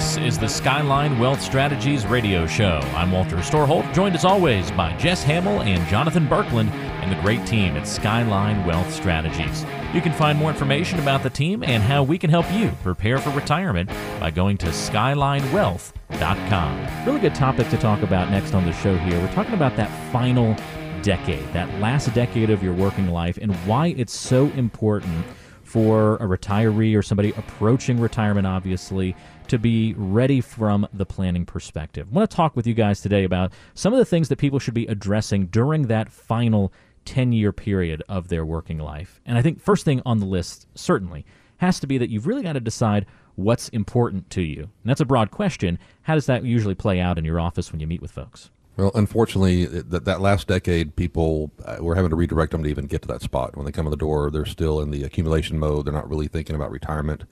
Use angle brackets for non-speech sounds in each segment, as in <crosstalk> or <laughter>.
This is the Skyline Wealth Strategies radio show. I'm Walter Storholt, joined as always by Jess Hamill and Jonathan Berkland and the great team at Skyline Wealth Strategies. You can find more information about the team and how we can help you prepare for retirement by going to skylinewealth.com. Really good topic to talk about next on the show here. We're talking about that final decade, that last decade of your working life, and why it's so important for a retiree or somebody approaching retirement, obviously, to be ready from the planning perspective. I want to talk with you guys today about some of the things that people should be addressing during that final 10 year period of their working life. And I think first thing on the list, certainly, has to be that you've really got to decide what's important to you. And that's a broad question. How does that usually play out in your office when you meet with folks? Well, unfortunately, that that last decade, people uh, we're having to redirect them to even get to that spot. When they come in the door, they're still in the accumulation mode. They're not really thinking about retirement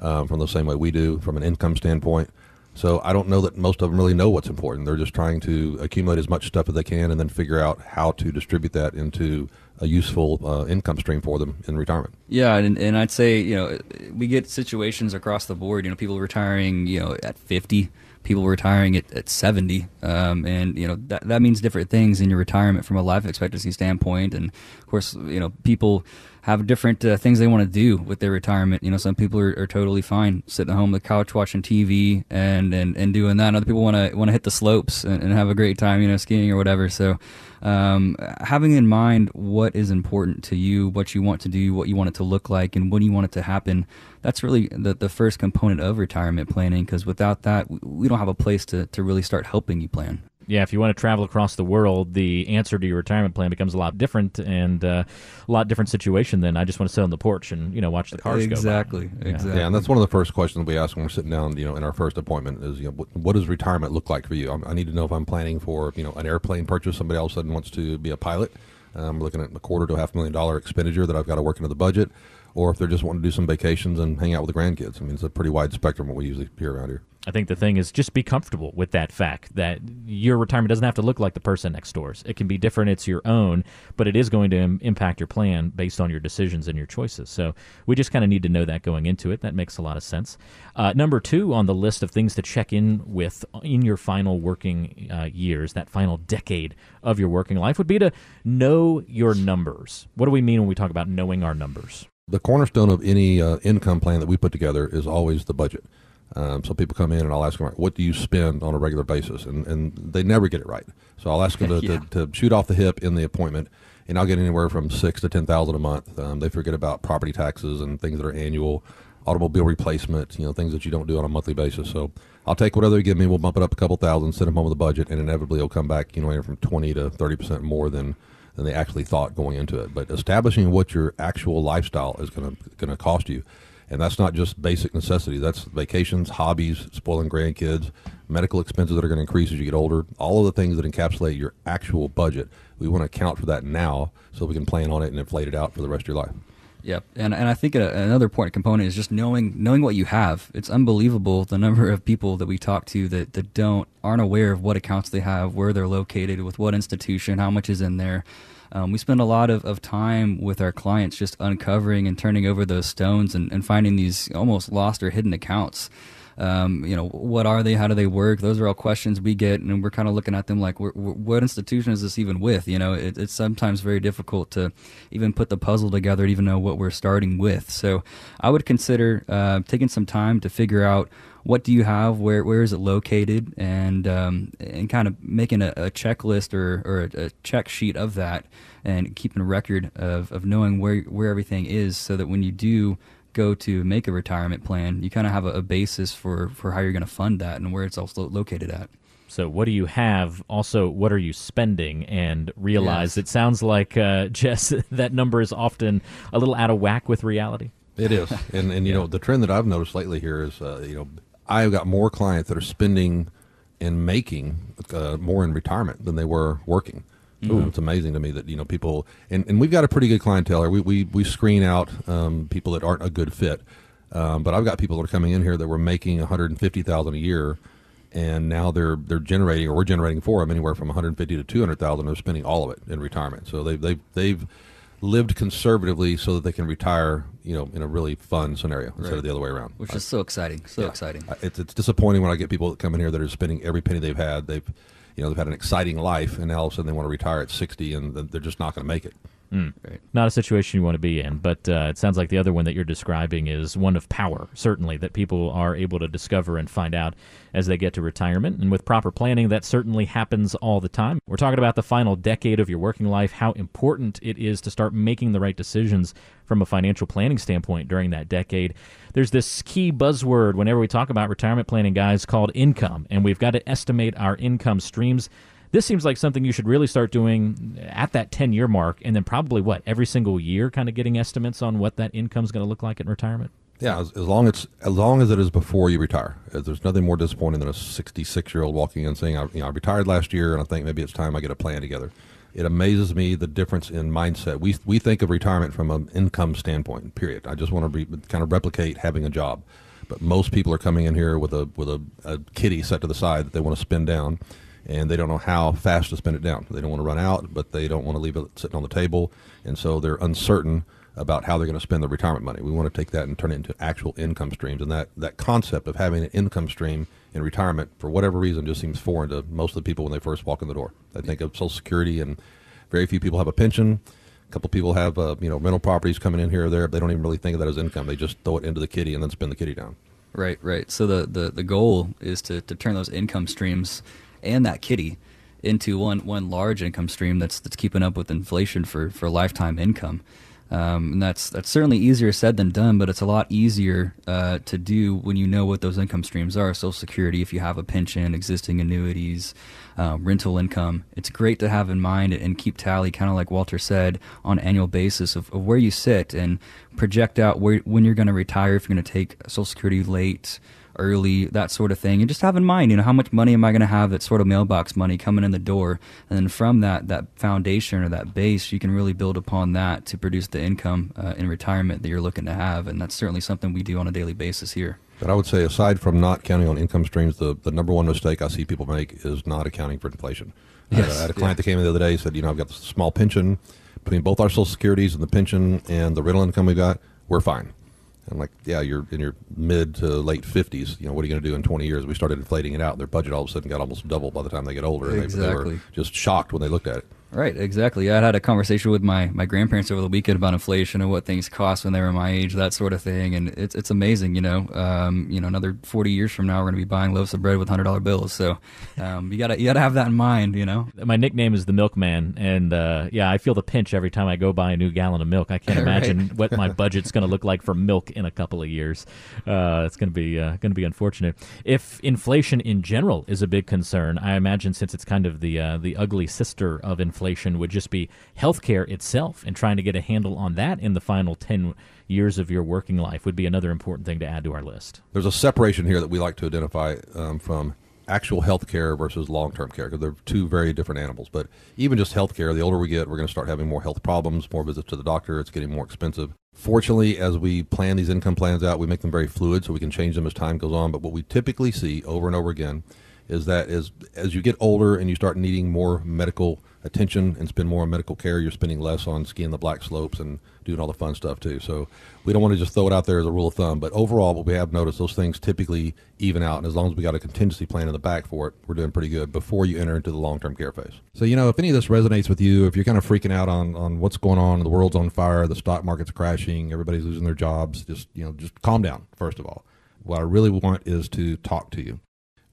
um, from the same way we do from an income standpoint. So I don't know that most of them really know what's important. They're just trying to accumulate as much stuff as they can and then figure out how to distribute that into a useful uh, income stream for them in retirement. Yeah, and, and I'd say you know we get situations across the board. You know, people retiring you know at fifty, people retiring at, at seventy, um, and you know that that means different things in your retirement from a life expectancy standpoint. And of course, you know people have different uh, things they want to do with their retirement. You know, some people are, are totally fine sitting at home on the couch watching TV and, and, and doing that. And other people want to want to hit the slopes and, and, have a great time, you know, skiing or whatever. So, um, having in mind what is important to you, what you want to do, what you want it to look like, and when you want it to happen, that's really the, the first component of retirement planning. Because without that, we don't have a place to, to really start helping you plan yeah, if you want to travel across the world, the answer to your retirement plan becomes a lot different and uh, a lot different situation than I just want to sit on the porch and you know watch the cars exactly, go by. Exactly, yeah. yeah, and that's one of the first questions we ask when we're sitting down, you know, in our first appointment is, you know, what, what does retirement look like for you? I, I need to know if I'm planning for, you know, an airplane purchase. Somebody all of a sudden wants to be a pilot. I'm looking at a quarter to a half million dollar expenditure that I've got to work into the budget, or if they're just wanting to do some vacations and hang out with the grandkids. I mean, it's a pretty wide spectrum what we usually hear around here. I think the thing is just be comfortable with that fact that your retirement doesn't have to look like the person next door's. It can be different, it's your own, but it is going to Im- impact your plan based on your decisions and your choices. So we just kind of need to know that going into it. That makes a lot of sense. Uh, number two on the list of things to check in with in your final working uh, years, that final decade of your working life, would be to know your numbers. What do we mean when we talk about knowing our numbers? The cornerstone of any uh, income plan that we put together is always the budget. Um, so people come in and I'll ask them, what do you spend on a regular basis? And, and they never get it right. So I'll ask them to, <laughs> yeah. to, to, shoot off the hip in the appointment, and I'll get anywhere from six to ten thousand a month. Um, they forget about property taxes and things that are annual, automobile replacement, you know, things that you don't do on a monthly basis. So I'll take whatever they give me, we'll bump it up a couple thousand, send them home with a budget, and inevitably it'll come back, you know, from twenty to thirty percent more than than they actually thought going into it. But establishing what your actual lifestyle is going to going to cost you and that's not just basic necessities. That's vacations, hobbies, spoiling grandkids, medical expenses that are going to increase as you get older. All of the things that encapsulate your actual budget. We want to account for that now so we can plan on it and inflate it out for the rest of your life. Yep, and and I think a, another important component is just knowing knowing what you have. It's unbelievable the number of people that we talk to that, that don't aren't aware of what accounts they have, where they're located, with what institution, how much is in there. Um, we spend a lot of, of time with our clients just uncovering and turning over those stones and, and finding these almost lost or hidden accounts. Um, you know, what are they? How do they work? Those are all questions we get, and we're kind of looking at them like, what institution is this even with? You know, it, it's sometimes very difficult to even put the puzzle together, to even know what we're starting with. So, I would consider uh, taking some time to figure out what do you have, where where is it located, and um, and kind of making a, a checklist or, or a, a, check sheet of that, and keeping a record of, of knowing where where everything is, so that when you do go to make a retirement plan, you kind of have a, a, basis for for how you're going to fund that and where it's also located at. So, what do you have? Also, what are you spending? And realize yes. it sounds like uh, <laughs> Jess that number is often a little out of whack with reality. It is, and and you yeah. know the trend that I've noticed lately here is uh, you know I've got more clients that are spending and making uh, more in retirement than they were working. Mm-hmm. it's amazing to me that you know people, and, and we've got a pretty good clientele. We we, we screen out um, people that aren't a good fit, um, but I've got people that are coming in here that were making one hundred and fifty thousand a year, and now they're they're generating or we're generating for them anywhere from 150 to 200,000. They're spending all of it in retirement. So they've they've they've lived conservatively so that they can retire, you know, in a really fun scenario instead Right. of the other way around. which I- is so exciting, so yeah. exciting. It's it's disappointing when I get people that come in here that are spending every penny they've had. They've you know they've had an exciting life, and now all of a sudden they want to retire at 60, and they're just not going to make it. Right. not a situation you want to be in. But uh, it sounds like the other one that you're describing is one of power, certainly, that people are able to discover and find out as they get to retirement. And with proper planning, that certainly happens all the time. We're talking about the final decade of your working life, how important it is to start making the right decisions from a financial planning standpoint during that decade. There's this key buzzword whenever we talk about retirement planning, guys, called income. And we've got to estimate our income streams. This seems like something you should really start doing at that 10 year mark, and then probably what, every single year, kind of getting estimates on what that income is going to look like in retirement? Yeah, as, as long as as long as it is before you retire. There's nothing more disappointing than a 66 year old walking in saying, I, you know, I retired last year, and I think maybe it's time I get a plan together. It amazes me the difference in mindset. We we think of retirement from an income standpoint. Period. I just want to be, kind of replicate having a job, but most people are coming in here with a with a, a kitty set to the side that they want to spend down, and they don't know how fast to spend it down. They don't want to run out, but they don't want to leave it sitting on the table, and so they're uncertain about how they're going to spend their retirement money. We want to take that and turn it into actual income streams. And that, that concept of having an income stream in retirement, for whatever reason, just seems foreign to most of the people when they first walk in the door. I think of Social Security, and very few people have a pension. A couple people have, uh, you know, rental properties coming in here or there. But they don't even really think of that as income. They just throw it into the kitty and then spend the kitty down. Right, right. So the, the, the goal is to, to turn those income streams and that kitty into one, one large income stream that's that's keeping up with inflation for, for lifetime income. Um, and that's that's certainly easier said than done, but it's a lot easier uh, to do when you know what those income streams are. Social Security, if you have a pension, existing annuities, uh, rental income. It's great to have in mind and keep tally, kind of like Walter said, on an annual basis of, of where you sit and project out where when you're going to retire, if you're going to take Social Security late, early, that sort of thing, and just have in mind, you know, how much money am I going to have that sort of mailbox money coming in the door, and then from that that foundation or that base, you can really build upon that to produce the income uh, in retirement that you're looking to have, and that's certainly something we do on a daily basis here. But I would say, aside from not counting on income streams, the, the number one mistake I see people make is not accounting for inflation. I had a- Yes, I had a client that came in the other day said, you know, I've got this small pension. Between both our Social Securities and the pension and the rental income we got, we're fine. I'm like, yeah, you're in your mid to late 50s. You know, what are you going to do in 20 years? We started inflating it out. Their budget all of a sudden got almost double by the time they get older. And they, they were Exactly. just shocked when they looked at it. Right, exactly. I had a conversation with my, my grandparents over the weekend about inflation and what things cost when they were my age, that sort of thing, and it's it's amazing. You know, um, you know, another forty years from now, we're going to be buying loaves of bread with hundred dollar bills. So, um, you gotta you gotta have that in mind. You know, My nickname is the Milkman, and uh, yeah, I feel the pinch every time I go buy a new gallon of milk. I can't <laughs> Right. imagine what my budget's going to look like for milk in a couple of years. Uh, it's going to be uh, going to be unfortunate. If inflation in general is a big concern, I imagine since it's kind of the uh, the ugly sister of inflation would just be healthcare itself, and trying to get a handle on that in the final ten years of your working life would be another important thing to add to our list. There's a separation here that we like to identify um, from actual health care versus long term care because they're two very different animals. But even just health care, the older we get, we're going to start having more health problems, more visits to the doctor. It's getting more expensive. Fortunately, as we plan these income plans out, we make them very fluid so we can change them as time goes on. But what we typically see over and over again is that as as you get older and you start needing more medical attention and spend more on medical care, you're spending less on skiing the black slopes and doing all the fun stuff too. So we don't want to just throw it out there as a rule of thumb, but overall, what we have noticed, those things typically even out. And as long as we got a contingency plan in the back for it, we're doing pretty good before you enter into the long term care phase. So you know, if any of this resonates with you, if you're kind of freaking out on on what's going on, the world's on fire, the stock market's crashing, everybody's losing their jobs, just you know, just calm down. First of all, what I really want is to talk to you.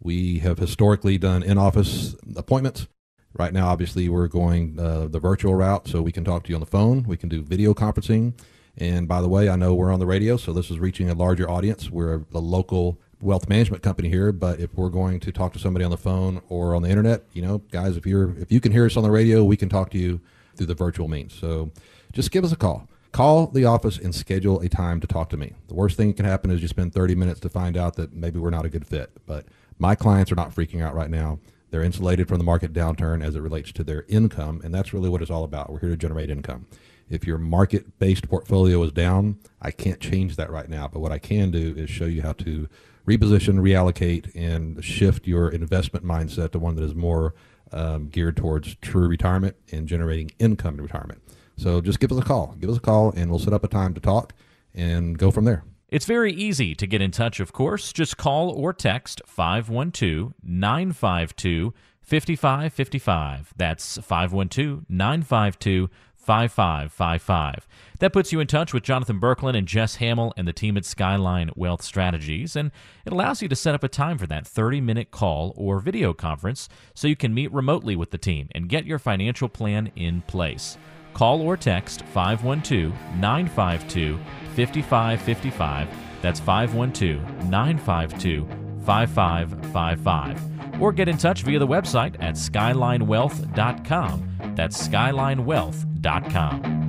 We have historically done in office appointments. Right now, obviously, we're going uh, the virtual route, so we can talk to you on the phone. We can do video conferencing. And by the way, I know we're on the radio, so this is reaching a larger audience. We're a, a local wealth management company here, but if we're going to talk to somebody on the phone or on the internet, you know, guys, if you're if you can hear us on the radio, we can talk to you through the virtual means. So just give us a call. Call the office and schedule a time to talk to me. The worst thing that can happen is you spend 30 minutes to find out that maybe we're not a good fit. But my clients are not freaking out right now. They're insulated from the market downturn as it relates to their income, and that's really what it's all about. We're here to generate income. If your market based portfolio is down, I can't change that right now. But what I can do is show you how to reposition, reallocate, and shift your investment mindset to one that is more um, geared towards true retirement and generating income in retirement. So just give us a call. Give us a call, and we'll set up a time to talk and go from there. It's very easy to get in touch, of course. Just call or text 512 952 5555. That's 512 952 5555. That puts you in touch with Jonathan Berkland and Jess Hamill and the team at Skyline Wealth Strategies, and it allows you to set up a time for that 30 minute call or video conference so you can meet remotely with the team and get your financial plan in place. Call or text 512 952 5555. That's 512 952 5555. Or get in touch via the website at skylinewealth.com. That's skylinewealth.com.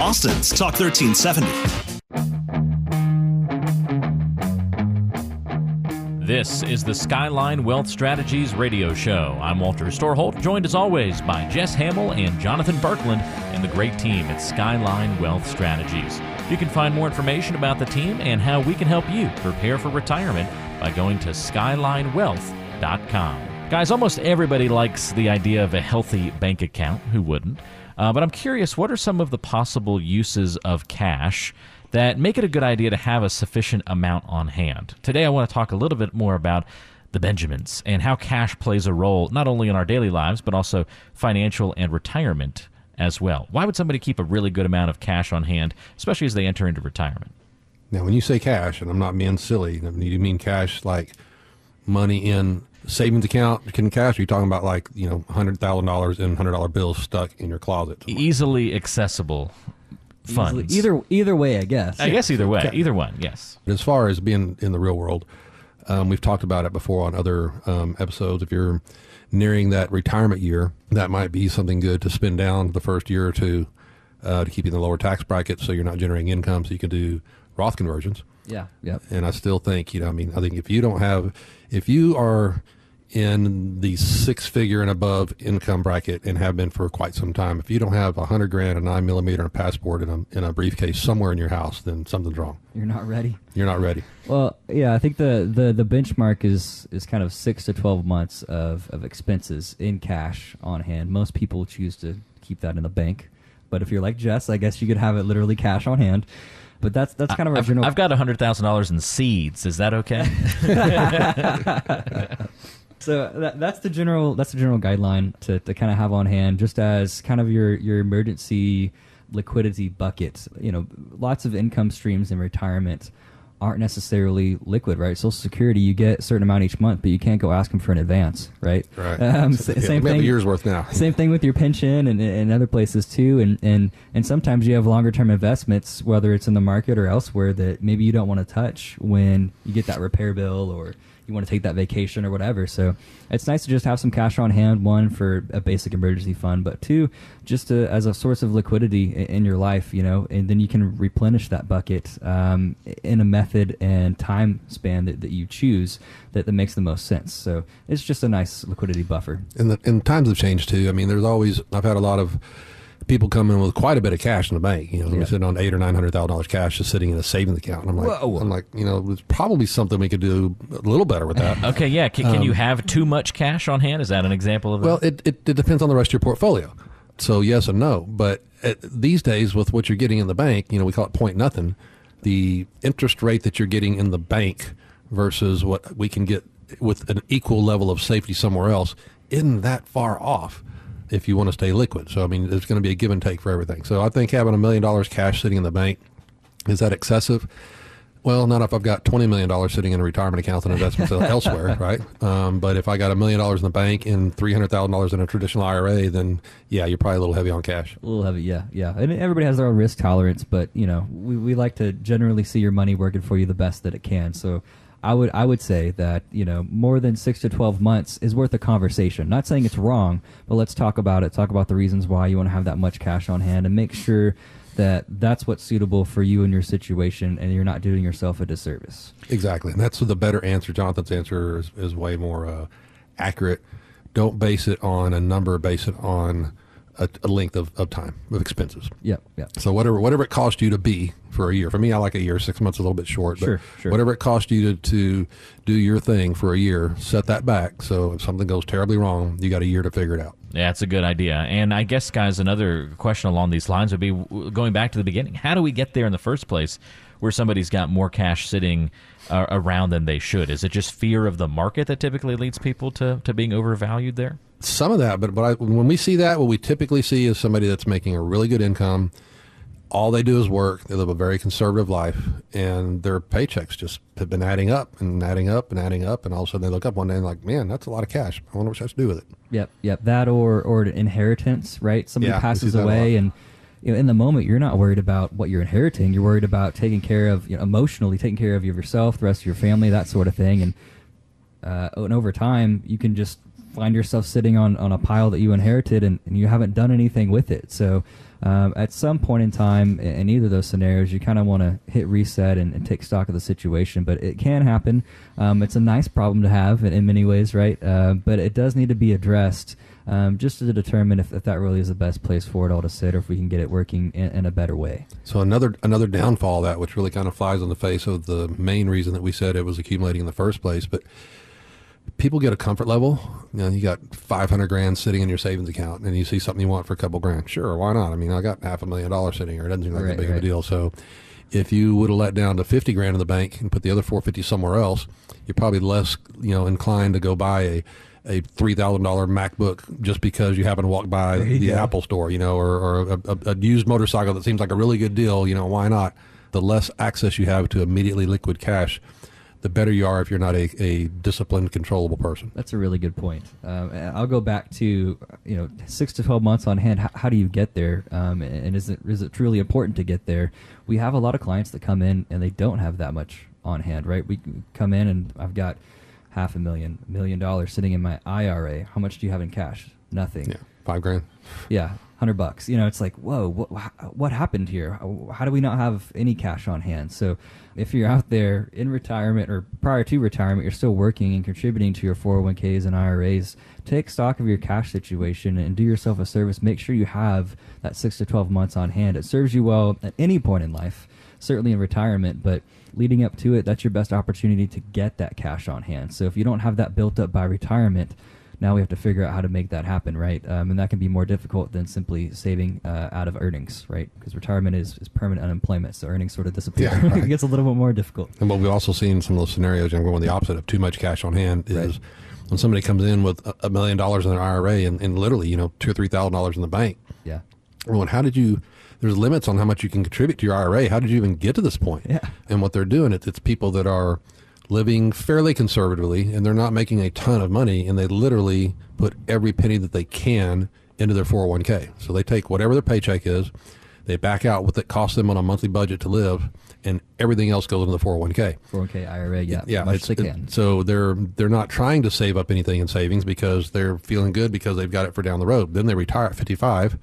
Austin's Talk 1370. This is the Skyline Wealth Strategies radio show. I'm Walter Storholt, joined as always by Jess Hamill and Jonathan Berkland and the great team at Skyline Wealth Strategies. You can find more information about the team and how we can help you prepare for retirement by going to skylinewealth.com. Guys, almost everybody likes the idea of a healthy bank account. Who wouldn't? Uh, but I'm curious, what are some of the possible uses of cash that make it a good idea to have a sufficient amount on hand? Today, I want to talk a little bit more about the Benjamins and how cash plays a role not only in our daily lives, but also financial and retirement as well. Why would somebody keep a really good amount of cash on hand, especially as they enter into retirement? Now, when you say cash, and I'm not being silly, do you mean cash like money in savings account can cash? Are you talking about like you know hundred thousand dollars in hundred dollar bills stuck in your closet? Somewhere? Easily accessible funds. Easily, either either way, I guess. I guess either way, either one. Yes. As far as being in the real world, um, we've talked about it before on other um, episodes. If you're nearing that retirement year, that might be something good to spend down the first year or two uh, to keep you in the lower tax bracket, so you're not generating income, so you can do Roth conversions. Yeah. Yep. And I still think, you know, I mean, I think if you don't have, if you are in the six figure and above income bracket and have been for quite some time, if you don't have a hundred grand, a nine millimeter, and a passport in a, in a briefcase somewhere in your house, then something's wrong. You're not ready. You're not ready. Well, yeah, I think the, the, the benchmark is, is kind of six to 12 months of, of expenses in cash on hand. Most people choose to keep that in the bank. But if you're like Jess, I guess you could have it literally cash on hand. But that's that's kind of our I've, general. I've got hundred thousand dollars in seeds. Is that okay? <laughs> <laughs> <laughs> so that, that's the general that's the general guideline to, to kind of have on hand, just as kind of your your emergency liquidity bucket. You know, lots of income streams in retirement aren't necessarily liquid, right? Social Security, you get a certain amount each month, but you can't go ask them for an advance, right? Right. <laughs> Um, So, yeah, same thing. a year's worth now. <laughs> Same thing with your pension and, and other places too. And, and, and sometimes you have longer term investments, whether it's in the market or elsewhere, that maybe you don't want to touch when you get that repair bill or you want to take that vacation or whatever. So it's nice to just have some cash on hand, one for a basic emergency fund, but two, just to, as a source of liquidity in your life, you know, and then you can replenish that bucket um, in a method and time span that, that you choose that, that makes the most sense. So it's just a nice liquidity buffer. And the and times have changed too. I mean, there's always I've had a lot of people come in with quite a bit of cash in the bank. You know, Yeah. sitting on eight or nine hundred thousand dollars cash just sitting in a savings account. And I'm like, Whoa. I'm like, you know, there's probably something we could do a little better with that. <laughs> okay, yeah. Can, can you have too much cash on hand? Is that an example of that? Um, Well, it, it, it depends on the rest of your portfolio. So yes and no. But at, these days, with what you're getting in the bank, you know, we call it point nothing. The interest rate that you're getting in the bank versus what we can get with an equal level of safety somewhere else isn't that far off if you want to stay liquid. So I mean, there's going to be a give and take for everything. So I think having a million dollars cash sitting in the bank is that excessive? Well, not if I've got twenty million dollars sitting in a retirement account and investments <laughs> elsewhere, right? Um, but if I got a million dollars in the bank and three hundred thousand dollars in a traditional IRA, then yeah, you're probably a little heavy on cash. A little heavy, yeah, yeah. And everybody has their own risk tolerance, but you know, we, we like to generally see your money working for you the best that it can. So, I would I would say that you know more than six to twelve months is worth a conversation. Not saying it's wrong, but let's talk about it. Talk about the reasons why you want to have that much cash on hand, and make sure that that's what's suitable for you and your situation, and you're not doing yourself a disservice. Exactly, and that's the better answer. Jonathan's answer is, is way more uh, accurate. Don't base it on a number. Base it on a, a length of, of time of expenses. Yeah, yeah. So whatever whatever it cost you to be for a year. For me, I like a year. Six months is a little bit short, but Sure, sure. whatever it cost you to, to do your thing for a year, set that back. So if something goes terribly wrong, you got a year to figure it out. Yeah, it's a good idea. And I guess, guys, another question along these lines would be going back to the beginning. How do we get there in the first place where somebody's got more cash sitting uh, around than they should? Is it just fear of the market that typically leads people to, to being overvalued there? Some of that, but but I, when we see that, what we typically see is somebody that's making a really good income. All they do is work. They live a very conservative life, and their paychecks just have been adding up and adding up and adding up. And all of a sudden, they look up one day and like, man, that's a lot of cash. I wonder what I should do with it. Yep, yep. That or or inheritance, right? Somebody Yeah, passes away, and you know, in the moment, you're not worried about what you're inheriting. You're worried about taking care of you know, emotionally, taking care of yourself, the rest of your family, that sort of thing. And uh, and over time, you can just find yourself sitting on, on a pile that you inherited, and, and you haven't done anything with it. So. Um, at some point in time, in either of those scenarios, you kind of want to hit reset and, and take stock of the situation. But it can happen. Um, it's a nice problem to have in, in many ways, right? Uh, but it does need to be addressed um, just to determine if, if that really is the best place for it all to sit, or if we can get it working in, in a better way. So another another downfall of that, which really kind of flies on the face of the main reason that we said it was accumulating in the first place, but people get a comfort level. You know, you got five hundred grand sitting in your savings account, and you see something you want for a couple grand. Sure, why not? I mean, I got half a million dollars sitting here. It doesn't seem like Right, that big of a deal. So, if you would have let down to fifty grand in the bank and put the other four fifty somewhere else, you're probably less, you know, inclined to go buy a a three thousand dollar MacBook just because you happen to walk by the go. Apple store, you know, or, or a, a, a used motorcycle that seems like a really good deal. You know, why not? The less access you have to immediately liquid cash, the better you are if you're not a, a disciplined, controllable person. That's a really good point. Um, I'll go back to you know six to twelve months on hand. How, how do you get there? Um, and is it is it truly important to get there? We have a lot of clients that come in and they don't have that much on hand, right? We come in and I've got half a million, a million dollars sitting in my IRA. How much do you have in cash? Nothing. Yeah, five grand. Yeah, hundred bucks. You know, it's like, whoa, what, what happened here? Uh, how do we not have any cash on hand? So, if you're out there in retirement or prior to retirement, you're still working and contributing to your 401ks and IRAs. Take stock of your cash situation and do yourself a service. Make sure you have that six to 12 months on hand. It serves you well at any point in life, certainly in retirement, but leading up to it, that's your best opportunity to get that cash on hand. So, if you don't have that built up by retirement, now we have to figure out how to make that happen, right? Um, and that can be more difficult than simply saving uh, out of earnings, right? Because retirement is, is permanent unemployment, so earnings sort of disappear. Yeah, right. <laughs> it gets a little bit more difficult. And what we've also seen in some of those scenarios, and going the opposite of too much cash on hand, is Right. when somebody comes in with a- million dollars in their IRA and, and literally, you know, two or three thousand dollars in the bank. Yeah. We're how did you? There's limits on how much you can contribute to your IRA. How did you even get to this point? Yeah. And what they're doing, it's, it's people that are living fairly conservatively and they're not making a ton of money and they literally put every penny that they can into their 401k. So they take whatever their paycheck is, they back out what it costs them on a monthly budget to live, and everything else goes into the 401k. 401k, IRA, yeah, Yeah, much it's- they it- can. so they're they're not trying to save up anything in savings because they're feeling good because they've got it for down the road. Then they retire at 55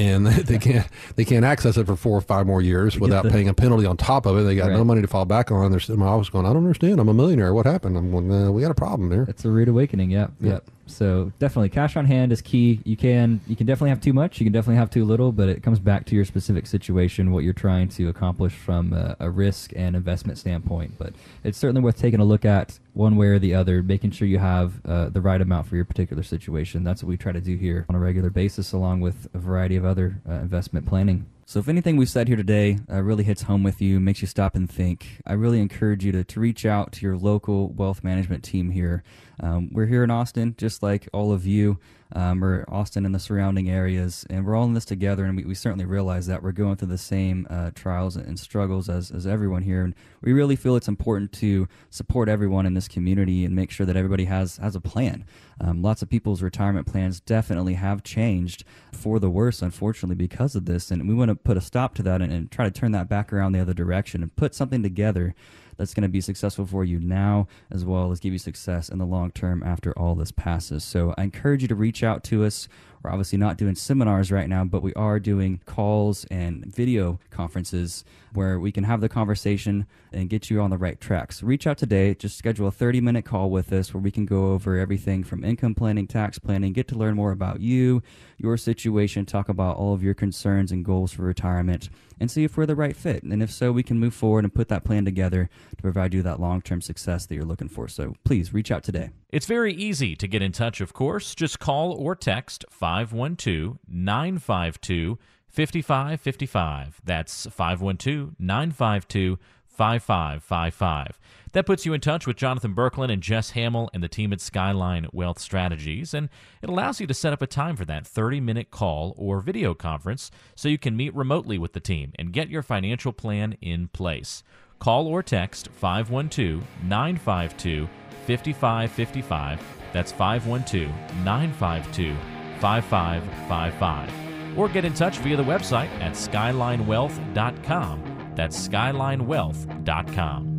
and <laughs> they can't they can't access it for four or five more years without the- paying a penalty on top of it. They got no money to fall back on. They're sitting in my office going, I don't understand. I'm a millionaire. What happened? I'm going, uh, we got a problem there. It's a rude awakening. Yep. Yeah. Yep. So definitely, cash on hand is key. You can you can definitely have too much. You can definitely have too little. But it comes back to your specific situation, what you're trying to accomplish from a, a risk and investment standpoint. But it's certainly worth taking a look at one way or the other, making sure you have uh, the right amount for your particular situation. That's what we try to do here on a regular basis, along with a variety of other uh, investment planning. So if anything we've said here today uh, really hits home with you, makes you stop and think, I really encourage you to, to reach out to your local wealth management team here. Um, we're here in Austin, just like all of you. Um, we're Austin and the surrounding areas, and we're all in this together. And we, we certainly realize that we're going through the same uh, trials and struggles as, as everyone here. And we really feel it's important to support everyone in this community and make sure that everybody has has a plan. Um, lots of people's retirement plans definitely have changed for the worse, unfortunately, because of this. And we want to put a stop to that and, and try to turn that back around the other direction and put something together that's going to be successful for you now as well as give you success in the long term after all this passes. So I encourage you to reach out to us We're obviously not doing seminars right now, but we are doing calls and video conferences where we can have the conversation and get you on the right track. So reach out today. Just schedule a 30 minute call with us where we can go over everything from income planning, tax planning, get to learn more about you, your situation, talk about all of your concerns and goals for retirement, and see if we're the right fit. And if so, we can move forward and put that plan together to provide you that long term success that you're looking for. So please reach out today. It's very easy to get in touch, of course. Just call or text 512 952 5555. That's 512 952 5555. That puts you in touch with Jonathan Berkland and Jess Hamill and the team at Skyline Wealth Strategies, and it allows you to set up a time for that 30 minute call or video conference so you can meet remotely with the team and get your financial plan in place. Call or text 512 952 5555. That's 512 952 5555 or get in touch via the website at skylinewealth.com. That's skylinewealth.com.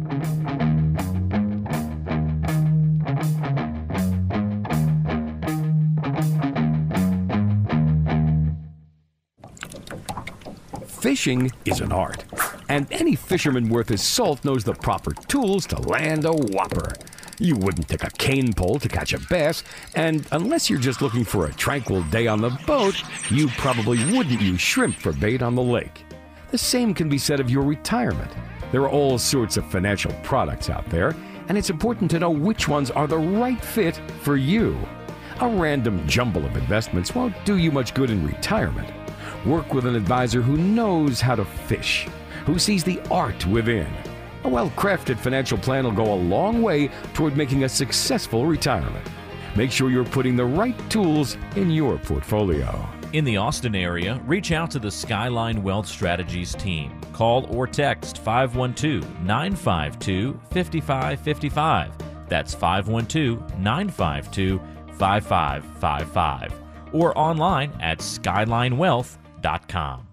Fishing is an art, and any fisherman worth his salt knows the proper tools to land a whopper. You wouldn't take a cane pole to catch a bass, and unless you're just looking for a tranquil day on the boat, you probably wouldn't use shrimp for bait on the lake. The same can be said of your retirement. There are all sorts of financial products out there, and it's important to know which ones are the right fit for you. A random jumble of investments won't do you much good in retirement. Work with an advisor who knows how to fish, who sees the art within. A well crafted financial plan will go a long way toward making a successful retirement. Make sure you're putting the right tools in your portfolio. In the Austin area, reach out to the Skyline Wealth Strategies team. Call or text 512 952 5555. That's 512 952 5555. Or online at skylinewealth.com.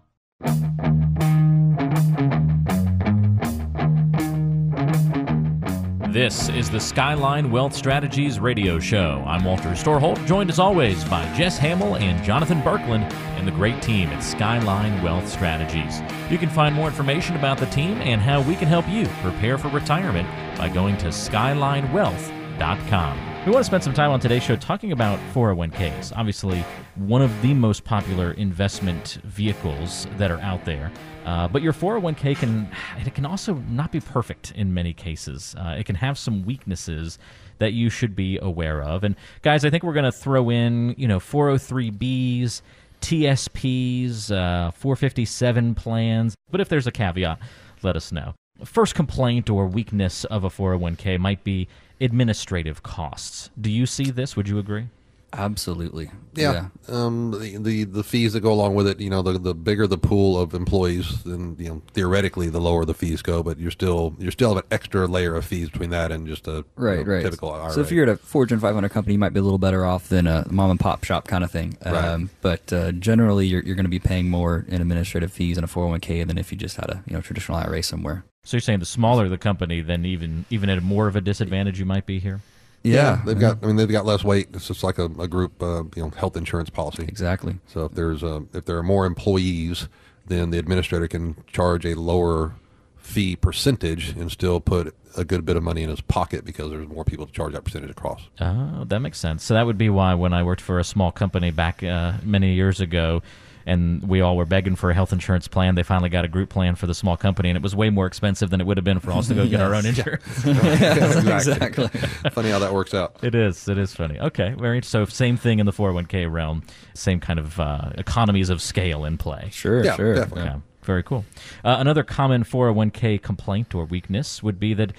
This is the Skyline Wealth Strategies radio show. I'm Walter Storholt, joined as always by Jess Hamill and Jonathan Berkland and the great team at Skyline Wealth Strategies. You can find more information about the team and how we can help you prepare for retirement by going to skylinewealth.com. We want to spend some time on today's show talking about 401ks. Obviously, one of the most popular investment vehicles that are out there. Uh, but your 401k can it can also not be perfect in many cases. Uh, it can have some weaknesses that you should be aware of. And guys, I think we're going to throw in you know 403bs, TSPs, uh, 457 plans. But if there's a caveat, let us know. First complaint or weakness of a 401k might be administrative costs. Do you see this? Would you agree? Absolutely. Yeah. Um, the, the the fees that go along with it, you know, the the bigger the pool of employees, then you know theoretically the lower the fees go. But you're still you're still have an extra layer of fees between that and just a Right, you know, right. typical IRA. So if you're at a Fortune 500 company, you might be a little better off than a mom and pop shop kind of thing. Right. Um, but uh, generally, you're, you're going to be paying more in administrative fees in a 401k than if you just had a you know traditional IRA somewhere. So you're saying the smaller the company, then even even at more of a disadvantage you might be here. Yeah, they've got. I mean, they've got less weight. It's just like a, a group, uh, you know, health insurance policy. exactly. So if there's a, if there are more employees, then the administrator can charge a lower fee percentage and still put a good bit of money in his pocket because there's more people to charge that percentage across. Oh, that makes sense. So that would be why when I worked for a small company back uh, many years ago, and we all were begging for a health insurance plan, they finally got a group plan for the small company, and it was way more expensive than it would have been for us to go get our own <laughs> insurance. <laughs> exactly. Funny how that works out. It is. It is funny. Okay, very. So same thing in the 401k realm. Same kind of uh, economies of scale in play. Sure, Yeah, sure. definitely. Yeah, very cool. Uh, another common 401k complaint or weakness would be that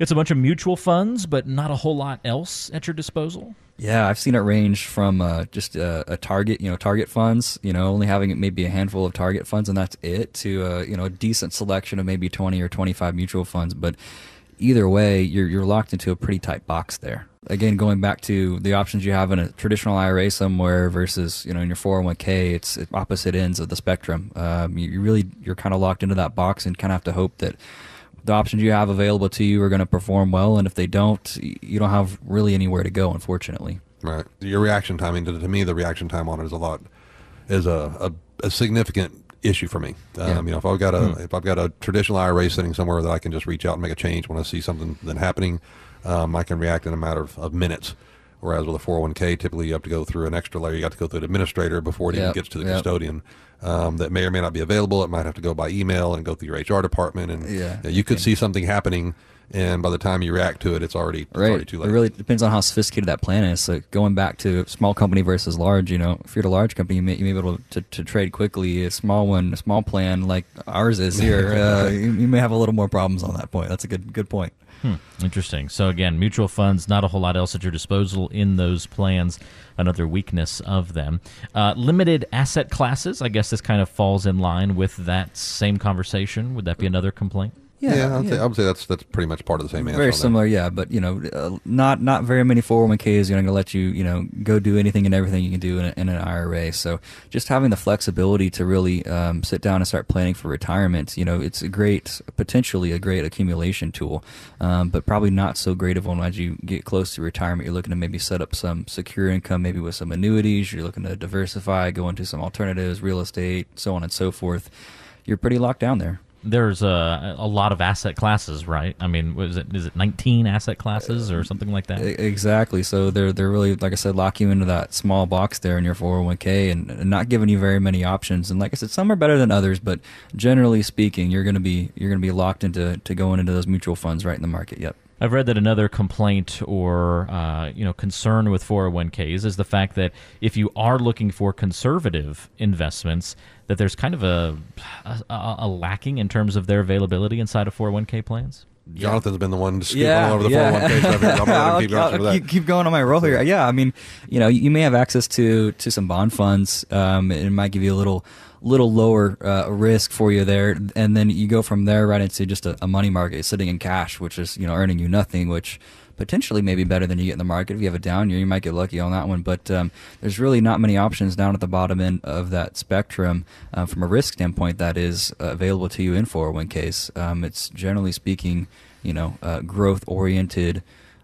it's a bunch of mutual funds, but not a whole lot else at your disposal. Yeah, I've seen it range from uh, just uh, a target, you know, target funds, you know, only having maybe a handful of target funds and that's it, to uh, you know a decent selection of maybe twenty or twenty five mutual funds. But either way, you're you're locked into a pretty tight box there. Again, going back to the options you have in a traditional IRA somewhere versus you know in your 401k, it's opposite ends of the spectrum. Um, you, you really you're kind of locked into that box and kind of have to hope that the options you have available to you are going to perform well, and if they don't, you don't have really anywhere to go, unfortunately. Right. Your reaction time. I mean, to, to me, the reaction time on it is a lot is a, a, a significant issue for me. Um, Yeah. You know, if I've got a if I've got a traditional IRA sitting somewhere that I can just reach out and make a change when I see something then happening, um, I can react in a matter of, of minutes. Whereas with a 401k, typically you have to go through an extra layer. You have to go through an administrator before it even gets to the Yep. custodian. Um, that may or may not be available. It might have to go by email and go through your HR department. And Yeah. you, know, you could see something happening, and by the time you react to it, it's already it's Right. already too late. It really depends on how sophisticated that plan is. So going back to small company versus large, you know, if you're a large company, you may, you may be able to, to trade quickly. A small one, a small plan like ours is <laughs> here, uh, you, you may have a little more problems on that point. That's a good good point. Hmm, interesting. So again, mutual funds, not a whole lot else at your disposal in those plans. Another weakness of them. Uh, limited asset classes. I guess this kind of falls in line with that same conversation. Would that be another complaint? Yeah, I'd, Say, I would say that's that's pretty much part of the same answer. Very similar, yeah. But you know, uh, not not very many 401ks are going to let you, you know, go do anything and everything you can do in, a, in an IRA. So just having the flexibility to really um, sit down and start planning for retirement, you know, it's a great, potentially a great accumulation tool, um, but probably not so great of one as you get close to retirement. You're looking to maybe set up some secure income, maybe with some annuities. You're looking to diversify, go into some alternatives, real estate, so on and so forth. You're pretty locked down there. There's a, a lot of asset classes, right? I mean, was it is it 19 asset classes or something like that? Exactly. So they're they're really like I said, lock you into that small box there in your 401k and, and not giving you very many options. And like I said, some are better than others, but generally speaking, you're gonna be you're gonna be locked into to going into those mutual funds right in the market. Yep. I've read that another complaint or uh, you know concern with 401ks is the fact that if you are looking for conservative investments, that there's kind of a, a, a lacking in terms of their availability inside of 401k plans. Jonathan's been the one to scooping all over the 401k stuff here. I'm <laughs> gonna I'll, keep I'll keep, keep going on my roll here. Yeah, I mean, you know, you may have access to to some bond funds. Um, it might give you a little little lower uh, risk for you there, and then you go from there right into just a, a money market sitting in cash, which is you know earning you nothing, which potentially may be better than you get in the market. If you have a down year, you might get lucky on that one. But um, there's really not many options down at the bottom end of that spectrum uh, from a risk standpoint that is uh, available to you in 401ks. Um, it's generally speaking, you know, uh, growth oriented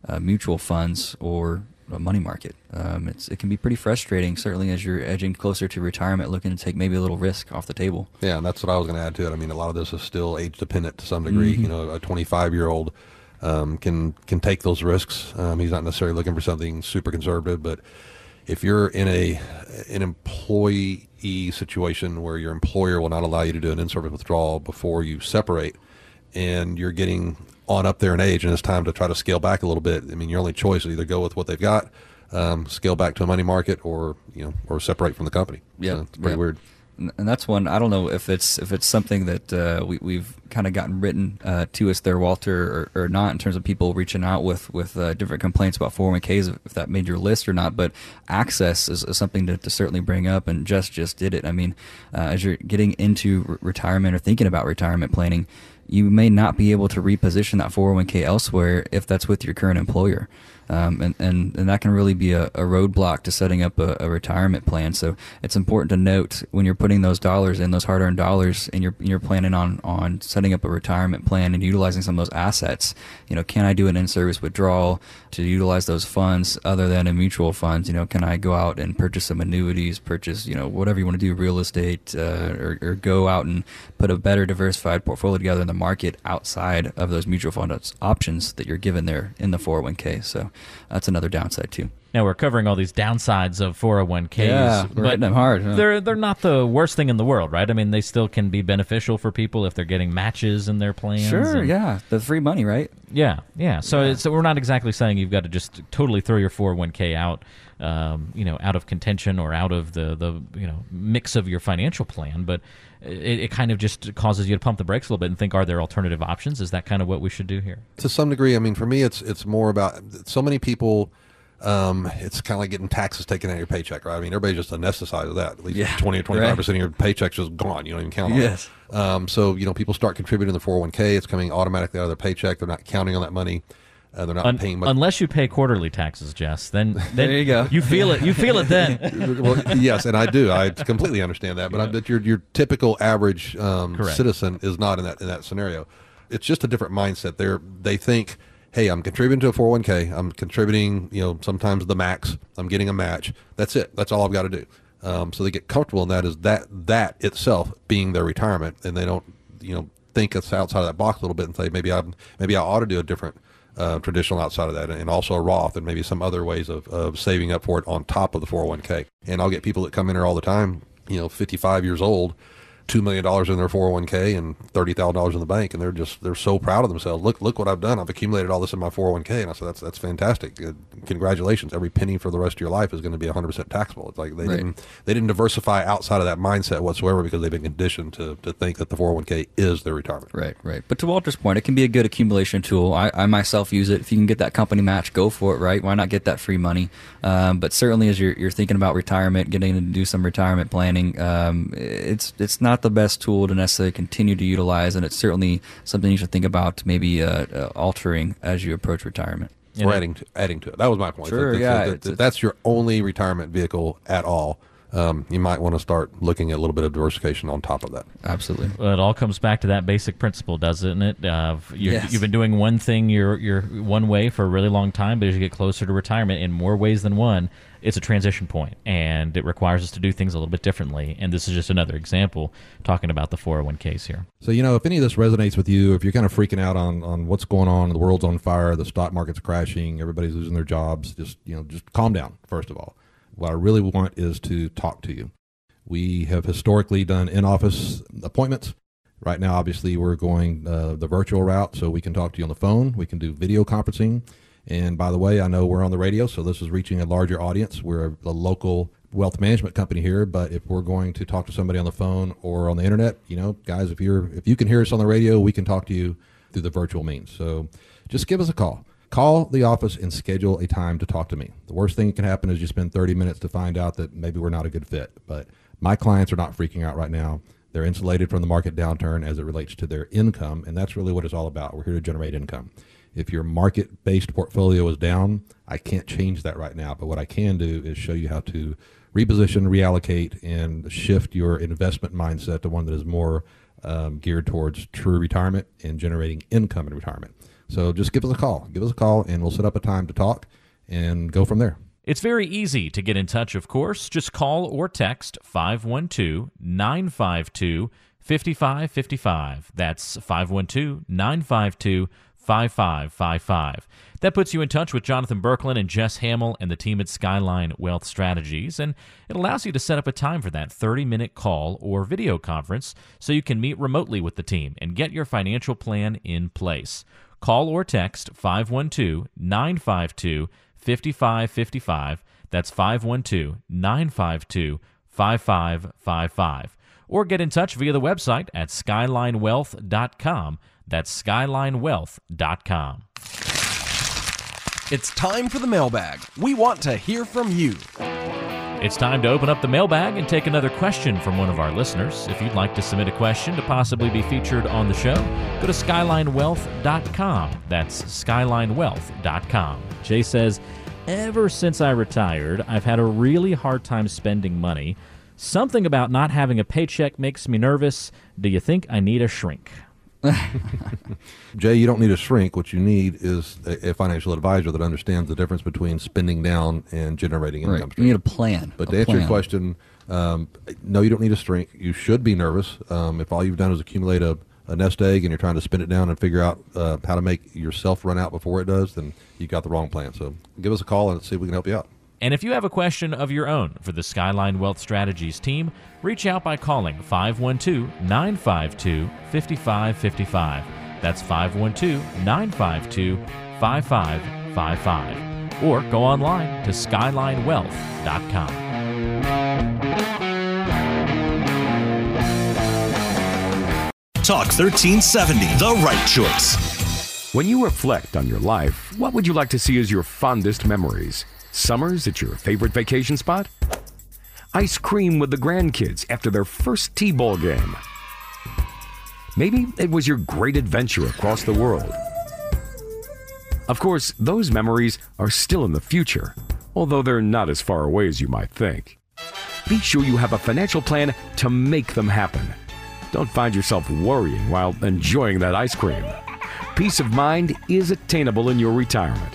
uh, mutual funds or a money market. Um, it's it can be pretty frustrating, certainly as you're edging closer to retirement, looking to take maybe a little risk off the table. Yeah, and that's what I was going to add to it. I mean, a lot of this is still age dependent to some degree. Mm-hmm. You know, a 25 year old um, can can take those risks. Um, he's not necessarily looking for something super conservative, but if you're in a an employee situation where your employer will not allow you to do an in-service withdrawal before you separate, and you're getting on up there in age, and it's time to try to scale back a little bit. I mean, your only choice is either go with what they've got, um, scale back to a money market, or you know, or separate from the company. Yeah, so it's pretty yeah. weird. and that's one I don't know if it's if it's something that uh, we, we've kind of gotten written uh, to us there, Walter, or, or not in terms of people reaching out with with uh, different complaints about 401ks, if that made your list or not. But access is, is something to, to certainly bring up, and just just did it. I mean, uh, as you're getting into re- retirement or thinking about retirement planning. You may not be able to reposition that 401k elsewhere if that's with your current employer. Um, and, and, and that can really be a, a roadblock to setting up a, a retirement plan. So it's important to note when you're putting those dollars in, those hard-earned dollars, and you're you're planning on on setting up a retirement plan and utilizing some of those assets. You know, can I do an in-service withdrawal to utilize those funds other than in mutual funds? You know, can I go out and purchase some annuities, purchase you know whatever you want to do, real estate, uh, or, or go out and put a better diversified portfolio together in the market outside of those mutual fund options that you're given there in the 401k. So that's another downside too. Now we're covering all these downsides of 401ks. Yeah, we're hitting them hard, huh? They're they're not the worst thing in the world, right? I mean, they still can be beneficial for people if they're getting matches in their plans. Sure, and- yeah, the free money, right? Yeah, yeah. So it's, so we're not exactly saying you've got to just totally throw your 401k out, um, you know, out of contention or out of the the you know mix of your financial plan, but it, it kind of just causes you to pump the brakes a little bit and think, are there alternative options? Is that kind of what we should do here? to some degree. I mean, for me, it's it's more about so many people. Um, it's kind of like getting taxes taken out of your paycheck, right? I mean, everybody just anesthetizes that. At least Yeah, twenty or twenty five percent of your paycheck's just gone. You don't even count on Yes. it. Um, so you know, people start contributing to the four hundred one k. It's coming automatically out of their paycheck. They're not counting on that money. Uh, they're not Un- paying much. unless you pay quarterly taxes, Jess, then, then There you go. You feel it. You feel it then. <laughs> well, yes, and I do. I completely understand that. But I bet your your typical average um, citizen is not in that in that scenario. It's just a different mindset. They they think, hey, I'm contributing to a 401k. I'm contributing, you know, sometimes the max. I'm getting a match. That's it. That's all I've got to do. Um, so they get comfortable in that is that that itself being their retirement, and they don't, you know, think it's outside of that box a little bit and say maybe I maybe I ought to do a different uh, traditional outside of that, and also a Roth, and maybe some other ways of, of saving up for it on top of the 401k. And I'll get people that come in here all the time, you know, 55 years old, two million dollars in their 401k and thirty thousand dollars in the bank, and they're just they're so proud of themselves. Look, look what I've done. I've accumulated all this in my 401k, and I said that's that's fantastic. Uh, congratulations. Every penny for the rest of your life is going to be 100 percent taxable. It's like they right. didn't they didn't diversify outside of that mindset whatsoever because they've been conditioned to to think that the 401k is their retirement. Right, right. But to Walter's point, it can be a good accumulation tool. I, I myself use it. If you can get that company match, go for it. Right? Why not get that free money? Um, but certainly, as you're you're thinking about retirement, getting to do some retirement planning, um, it's it's not the best tool to necessarily continue to utilize, and it's certainly something you should think about maybe uh, uh, altering as you approach retirement. Or adding to, adding to it. That was my point. Sure, yeah. It's, it's, that's your only retirement vehicle at all. Um, you might want to start looking at a little bit of diversification on top of that. Absolutely. Well, it all comes back to that basic principle, doesn't it? Uh, you yes. You've been doing one thing your your one way for a really long time, but as you get closer to retirement, in more ways than one, it's a transition point and it requires us to do things a little bit differently. And this is just another example talking about the 401ks here. So, you know, if any of this resonates with you, if you're kind of freaking out on, on what's going on, the world's on fire, the stock market's crashing, everybody's losing their jobs, just, you know, just calm down, first of all. What I really want is to talk to you. We have historically done in office appointments. Right now, obviously, we're going uh, the virtual route, so we can talk to you on the phone. We can do video conferencing. And by the way, I know we're on the radio, so this is reaching a larger audience. We're a, a, local wealth management company here, but if we're going to talk to somebody on the phone or on the internet, you know, guys, if you're if you can hear us on the radio, we can talk to you through the virtual means. So just give us a call. Call the office and schedule a time to talk to me. The worst thing that can happen is you spend 30 minutes to find out that maybe we're not a good fit. But my clients are not freaking out right now. They're insulated from the market downturn as it relates to their income, and that's really what it's all about. We're here to generate income. If your market based portfolio is down, I can't change that right now. But what I can do is show you how to reposition, reallocate, and shift your investment mindset to one that is more um, geared towards true retirement and generating income in retirement. So just give us a call. Give us a call, and we'll set up a time to talk and go from there. It's very easy to get in touch, of course. Just call or text 512 952 5555. That's 512 952 5555. That puts you in touch with Jonathan Berkland and Jess Hamill and the team at Skyline Wealth Strategies, and it allows you to set up a time for that 30 minute call or video conference so you can meet remotely with the team and get your financial plan in place. Call or text 512 952 5555. That's 512 952 5555. Or get in touch via the website at skylinewealth.com. That's skylinewealth.com. It's time for the mailbag. We want to hear from you. It's time to open up the mailbag and take another question from one of our listeners. If you'd like to submit a question to possibly be featured on the show, go to skylinewealth.com. That's skylinewealth.com. Jay says, Ever since I retired, I've had a really hard time spending money. Something about not having a paycheck makes me nervous. Do you think I need a shrink? <laughs> Jay, you don't need a shrink. What you need is a, a, financial advisor that understands the difference between spending down and generating income. Right. You need a plan. But a to answer plan. your question, um, no, you don't need a shrink. You should be nervous. Um, if all you've done is accumulate a, a, nest egg and you're trying to spin it down and figure out uh, how to make yourself run out before it does, then you got the wrong plan. So give us a call and see if we can help you out. And if you have a question of your own for the Skyline Wealth Strategies team, reach out by calling 512 952 5555. That's 512 952 5555. Or go online to skylinewealth.com. Talk 1370, the right choice. When you reflect on your life, what would you like to see as your fondest memories? Summers at your favorite vacation spot? Ice cream with the grandkids after their first T ball game? Maybe it was your great adventure across the world. Of course, those memories are still in the future, although they're not as far away as you might think. Be sure you have a financial plan to make them happen. Don't find yourself worrying while enjoying that ice cream. peace of mind is attainable in your retirement.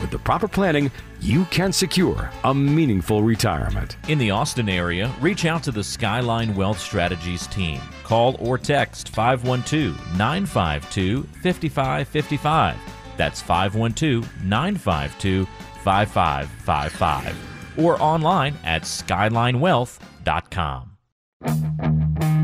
With the proper planning, you can secure a meaningful retirement. In the Austin area, reach out to the Skyline Wealth Strategies team. Call or text 512 952 5555. That's 512 952 5555. Or online at skylinewealth.com.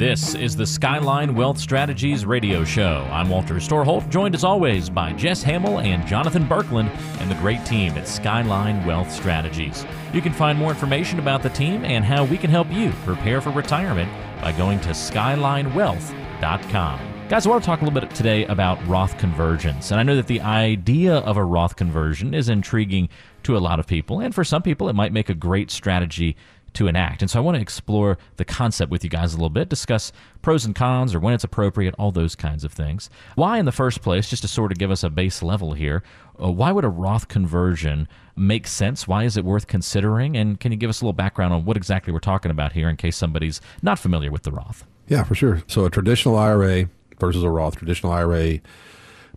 This is the Skyline Wealth Strategies radio show. I'm Walter Storholt, joined as always by Jess Hamill and Jonathan Berkland and the great team at Skyline Wealth Strategies. You can find more information about the team and how we can help you prepare for retirement by going to skylinewealth.com. Guys, I want to talk a little bit today about Roth conversions. And I know that the idea of a Roth conversion is intriguing to a lot of people. And for some people, it might make a great strategy to enact. And so I want to explore the concept with you guys a little bit, discuss pros and cons or when it's appropriate, all those kinds of things. Why, in the first place, just to sort of give us a base level here, uh, why would a Roth conversion make sense? Why is it worth considering? And can you give us a little background on what exactly we're talking about here in case somebody's not familiar with the Roth? Yeah, for sure. So a traditional IRA versus a Roth, traditional IRA,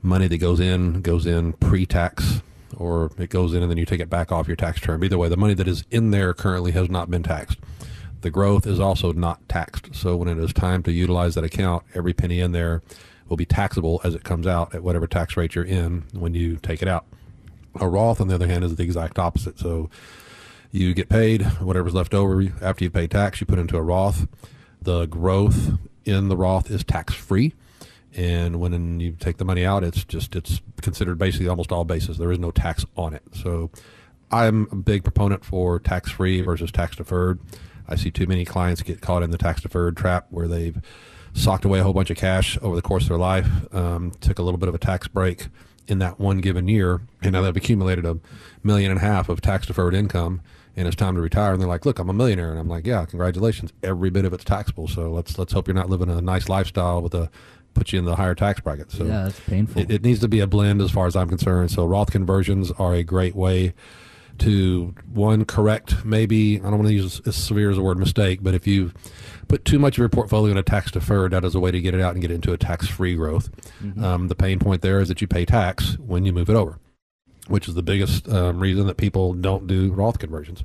money that goes in goes in pre-tax or it goes in and then you take it back off your tax term. Either way, the money that is in there currently has not been taxed. The growth is also not taxed. So when it is time to utilize that account, every penny in there will be taxable as it comes out at whatever tax rate you're in when you take it out. A Roth, on the other hand, is the exact opposite. So you get paid, whatever's left over after you pay tax, you put into a Roth. The growth in the Roth is tax free and when you take the money out, it's just it's considered basically almost all basis. There is no tax on it. So I'm a big proponent for tax free versus tax deferred. I see too many clients get caught in the tax deferred trap where they've socked away a whole bunch of cash over the course of their life, um, took a little bit of a tax break in that one given year, and now they've accumulated a million and a half of tax deferred income and it's time to retire and they're like look i'm a millionaire and i'm like yeah congratulations every bit of it's taxable so let's let's hope you're not living a nice lifestyle with a put you in the higher tax bracket. So yeah, it's painful. It, it, needs to be a blend as far as I'm concerned. So Roth conversions are a great way to one correct maybe I don't want to use as severe as the word mistake, but if you put too much of your portfolio in a tax deferred, that is a way to get it out and get into a tax free growth. Mm-hmm. Um, the pain point there is that you pay tax when you move it over, which is the biggest um, reason that people don't do Roth conversions.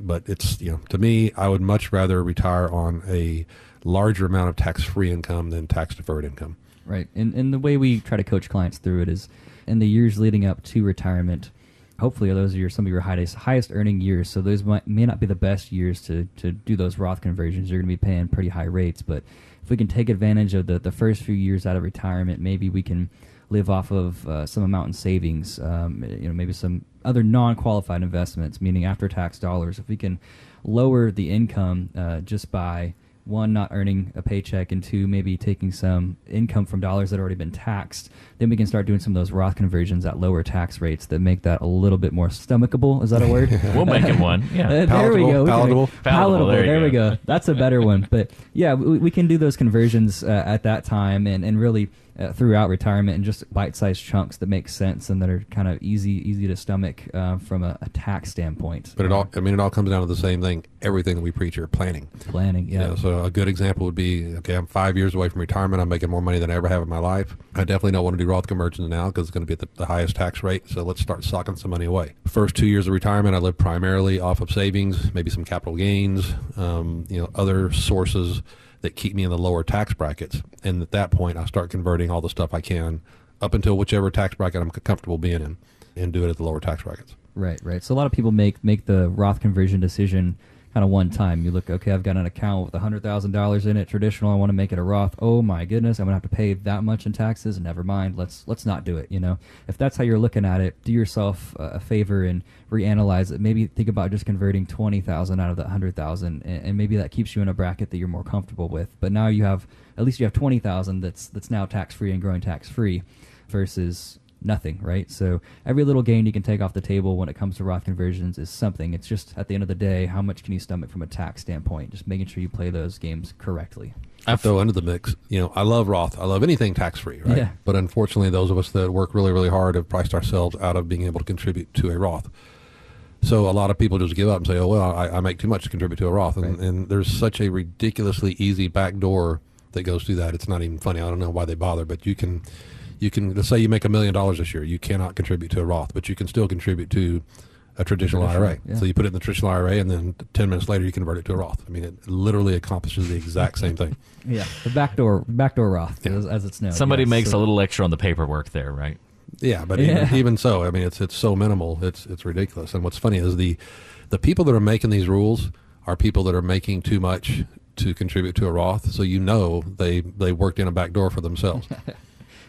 But it's you know to me, I would much rather retire on a larger amount of tax free income than tax deferred income. Right. And, and the way we try to coach clients through it is in the years leading up to retirement, hopefully those are your, some of your highest, highest earning years. So those might, may not be the best years to, to do those Roth conversions. You're going to be paying pretty high rates. But if we can take advantage of the, the first few years out of retirement, maybe we can live off of uh, some amount in savings, um, you know, maybe some other non-qualified investments, meaning after-tax dollars. If we can lower the income uh, just by – one, not earning a paycheck, and two, maybe taking some income from dollars that have already been taxed. Then we can start doing some of those Roth conversions at lower tax rates that make that a little bit more stomachable. Is that a word? <laughs> we'll make it <laughs> one. Yeah. Uh, there we go. Palatable. Palatable. Palatable. There, there we go. That's a better one. But yeah, we, we can do those conversions uh, at that time and, and really uh, throughout retirement and just bite-sized chunks that make sense and that are kind of easy easy to stomach uh, from a, a, tax standpoint. But it all I mean it all comes down to the same thing. Everything that we preach here, planning. Planning, yeah. so a good example would be okay, I'm five years away from retirement. I'm making more money than I ever have in my life. I definitely don't want to do Roth conversions now because it's going to be at the, the highest tax rate. So let's start socking some money away. First two years of retirement, I lived primarily off of savings, maybe some capital gains, um, you know, other sources that keep me in the lower tax brackets. And at that point, I start converting all the stuff I can up until whichever tax bracket I'm comfortable being in, and do it at the lower tax brackets. Right, right. So a lot of people make make the Roth conversion decision kind of one time. You look, okay, I've got an account with hundred thousand dollars in it, traditional. I want to make it a Roth. Oh my goodness, I'm gonna have to pay that much in taxes. Never mind. Let's let's not do it. You know, if that's how you're looking at it, do yourself a favor and reanalyze it. Maybe think about just converting twenty thousand out of that hundred thousand, and, and maybe that keeps you in a bracket that you're more comfortable with. But now you have at least you have twenty thousand that's that's now tax free and growing tax free, versus nothing, right? So every little gain you can take off the table when it comes to Roth conversions is something. It's just at the end of the day, how much can you stomach from a tax standpoint? Just making sure you play those games correctly. I throw into the mix. You know, I love Roth. I love anything tax free, right? Yeah. But unfortunately, those of us that work really, really hard have priced ourselves out of being able to contribute to a Roth. So a lot of people just give up and say, "Oh well, I, I make too much to contribute to a Roth," and, right. and there's such a ridiculously easy back door that goes through that. It's not even funny. I don't know why they bother, but you can you can let's say you make a million dollars this year. You cannot contribute to a Roth, but you can still contribute to a traditional, IRA. yeah. So you put it in the traditional IRA, and then ten minutes later you convert it to a Roth. I mean, it literally accomplishes the exact same thing. <laughs> Yeah, the backdoor backdoor Roth, as, as it's known. Somebody yes. makes So- a little extra on the paperwork there, right? Yeah, but Yeah. Even, even so, I mean, it's it's so minimal. It's it's ridiculous. And what's funny is the the people that are making these rules are people that are making too much to contribute to a Roth. So you know they they worked in a back door for themselves. <laughs>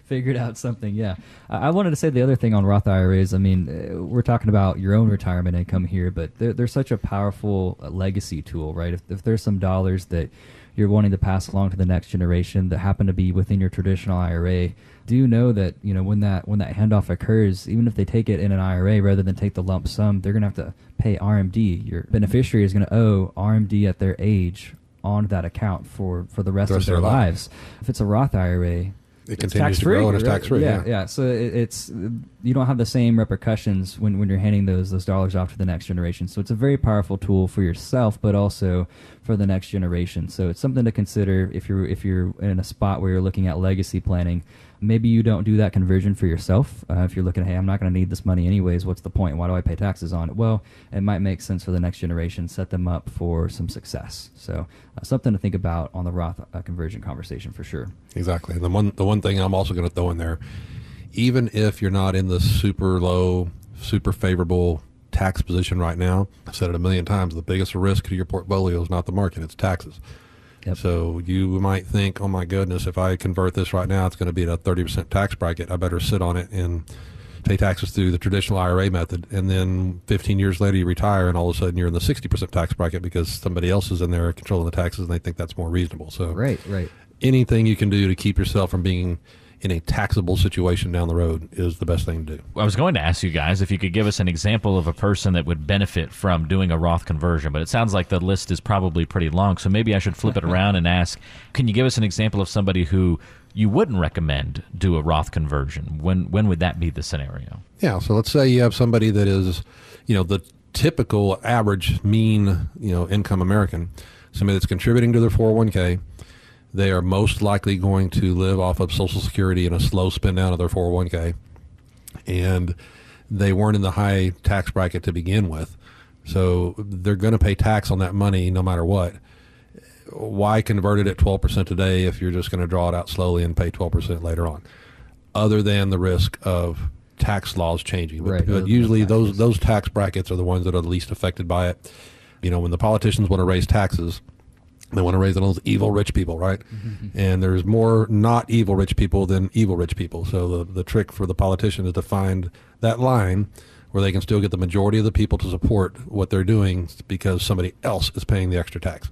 figured out something. Yeah, I I wanted to say the other thing on Roth IRAs. I mean, uh, we're talking about your own retirement income here, but they're, they're such a powerful uh, legacy tool, right? If, if there's some dollars that you're wanting to pass along to the next generation that happen to be within your traditional IRA, do know that you know when that when that handoff occurs, even if they take it in an IRA rather than take the lump sum, they're going to have to pay RMD. Your beneficiary is going to owe RMD at their age on that account for for the rest, The of rest their of their life. lives. If it's a Roth IRA, It continues to grow and it's tax-free, Yeah, yeah. So it, it's you don't have the same repercussions when, when you're handing those those dollars off to the next generation. So it's a very powerful tool for yourself, but also for the next generation. So it's something to consider if you're if you're in a spot where you're looking at legacy planning. Maybe you don't do that conversion for yourself. Uh, if you're looking, hey, I'm not going to need this money anyways. What's the point? Why do I pay taxes on it? Well, it might make sense for the next generation. Set them up for some success. So uh, something to think about on the Roth uh, conversion conversation for sure. Exactly. The one the one thing I'm also going to throw in there, even if you're not in the super low, super favorable tax position right now, I've said it a million times. The biggest risk to your portfolio is not the market; it's taxes. Yep. So you might think, oh my goodness, if I convert this right now, it's going to be at a 30% tax bracket. I better sit on it and pay taxes through the traditional IRA method. And then 15 years later, you retire, and all of a sudden you're in the 60% tax bracket because somebody else is in there controlling the taxes and they think that's more reasonable. So Right, right. anything you can do to keep yourself from being in a taxable situation down the road is the best thing to do. I was going to ask you guys if you could give us an example of a person that would benefit from doing a Roth conversion, but it sounds like the list is probably pretty long. So maybe I should flip it <laughs> around and ask can you give us an example of somebody who you wouldn't recommend do a Roth conversion? When, when would that be the scenario? Yeah. So let's say you have somebody that is, you know, the typical average mean, you know, income American, somebody that's contributing to their 401k. They are most likely going to live off of Social Security and a slow spin down of their 401k. And they weren't in the high tax bracket to begin with. So they're going to pay tax on that money no matter what. Why convert it at 12% today if you're just going to draw it out slowly and pay 12% later on? Other than the risk of tax laws changing. But, Right, but usually those those tax brackets are the ones that are the least affected by it. You know, when the politicians want to raise taxes, they want to raise on those evil rich people, right? And there's more not evil rich people than evil rich people. So the the trick for the politician is to find that line where they can still get the majority of the people to support what they're doing because somebody else is paying the extra tax.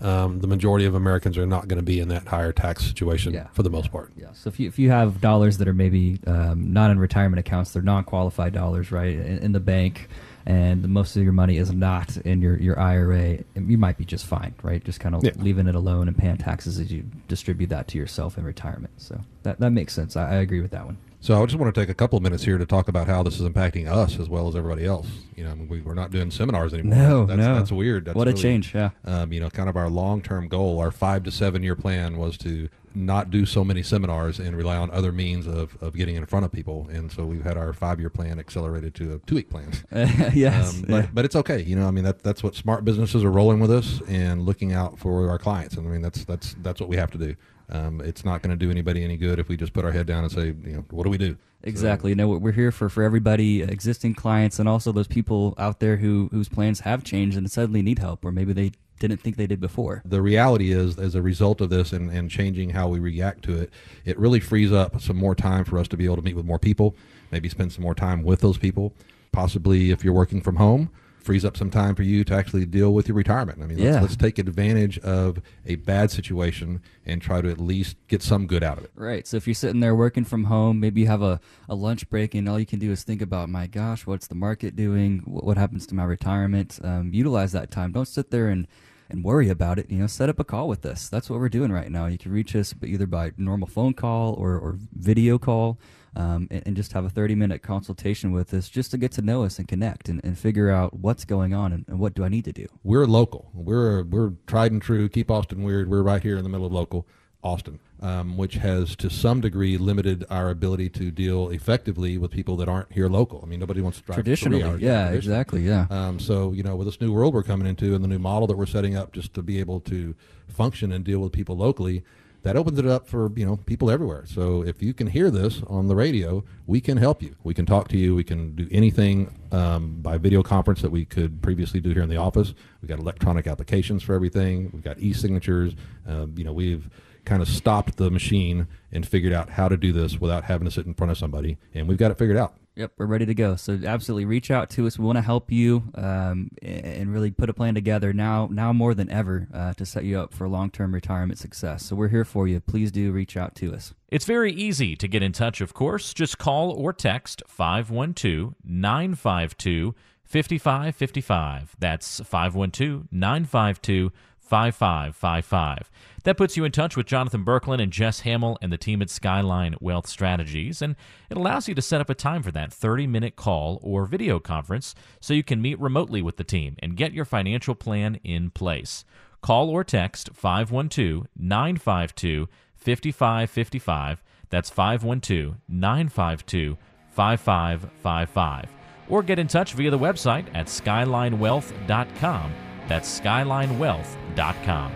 Um, the majority of Americans are not going to be in that higher tax situation Yeah. for the most part. Yeah. So if you if you have dollars that are maybe um, not in retirement accounts, they're non-qualified dollars, right, in, in the bank, and most of your money is not in your your IRA, you might be just fine, right? Just kind of Yeah. leaving it alone and paying taxes as you distribute that to yourself in retirement. So that that makes sense. I, I agree with that one. So I just want to take a couple of minutes here to talk about how this is impacting us as well as everybody else. You know, I mean, we, we're not doing seminars anymore. No, that's, no. that's weird. That's What a really- change, yeah. Um, you know, kind of our long-term goal, our five to seven-year plan was to not do so many seminars and rely on other means of, of getting in front of people. And so we've had our five-year plan accelerated to a two-week plan. <laughs> yes. Um, but, yeah. but it's okay. You know, I mean that that's what smart businesses are rolling with us and looking out for our clients. And I mean that's that's that's what we have to do. Um, it's not going to do anybody any good if we just put our head down and say, you know, what do we do? Exactly. No, we're here for for everybody, existing clients, and also those people out there who whose plans have changed and suddenly need help, or maybe they didn't think they did before. the reality is, as a result of this and, and changing how we react to it, it really frees up some more time for us to be able to meet with more people, maybe spend some more time with those people. Possibly, if you're working from home, frees up some time for you to actually deal with your retirement. I mean, Yeah. let's, let's take advantage of a bad situation and try to at least get some good out of it. Right. So if you're sitting there working from home, maybe you have a, a lunch break and all you can do is think about, my gosh, what's the market doing? Wh- What happens to my retirement? Um, utilize that time. Don't sit there and, and worry about it. You know, set up a call with us. That's what we're doing right now. You can reach us either by normal phone call or, or video call. Um, and, and just have a 30 minute consultation with us just to get to know us and connect and, and figure out what's going on and, and what do I need to do. We're local. We're we're tried and true. Keep Austin weird. We're right here in the middle of local. Austin, um, which has to some degree limited our ability to deal effectively with people that aren't here local. I mean, nobody wants to drive traditionally. hours. Yeah, exactly. Yeah. Um, so you know, with this new world we're coming into and the new model that we're setting up, just to be able to function and deal with people locally, that opens it up for you know people everywhere. So if you can hear this on the radio, we can help you. We can talk to you. We can do anything um, by video conference that we could previously do here in the office. We've got electronic applications for everything. We've got e-signatures. Um, you know, we've kind of stopped the machine and figured out how to do this without having to sit in front of somebody, and we've got it figured out. Yep, we're ready to go. So absolutely, reach out to us. We want to help you um, and really put a plan together now, now more than ever, uh, to set you up for long-term retirement success. So we're here for you. Please do reach out to us. It's very easy to get in touch, of course. Just call or text 512 952 5555. That's 512 952 5555. That puts you in touch with Jonathan Berkland and Jess Hamill and the team at Skyline Wealth Strategies, and it allows you to set up a time for that 30 minute call or video conference so you can meet remotely with the team and get your financial plan in place. Call or text 512 952 5555. That's 512 952 5555. Or get in touch via the website at skylinewealth.com. That's skylinewealth.com.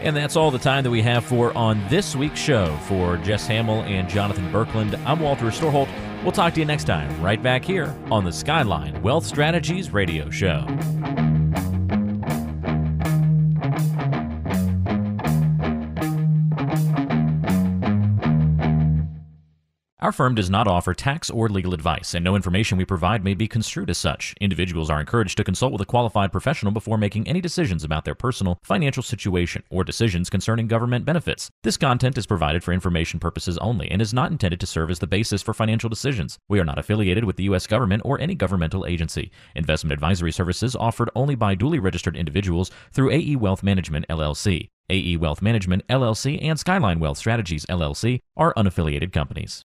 And that's all the time that we have for on this week's show. For Jess Hamill and Jonathan Berkland, I'm Walter Storholt. We'll talk to you next time, right back here on the Skyline Wealth Strategies Radio Show. Our firm does not offer tax or legal advice, and no information we provide may be construed as such. Individuals are encouraged to consult with a qualified professional before making any decisions about their personal financial situation or decisions concerning government benefits. This content is provided for information purposes only and is not intended to serve as the basis for financial decisions. We are not affiliated with the U.S. government or any governmental agency. Investment advisory services offered only by duly registered individuals through AE Wealth Management, LLC. AE Wealth Management, LLC, and Skyline Wealth Strategies, LLC are unaffiliated companies.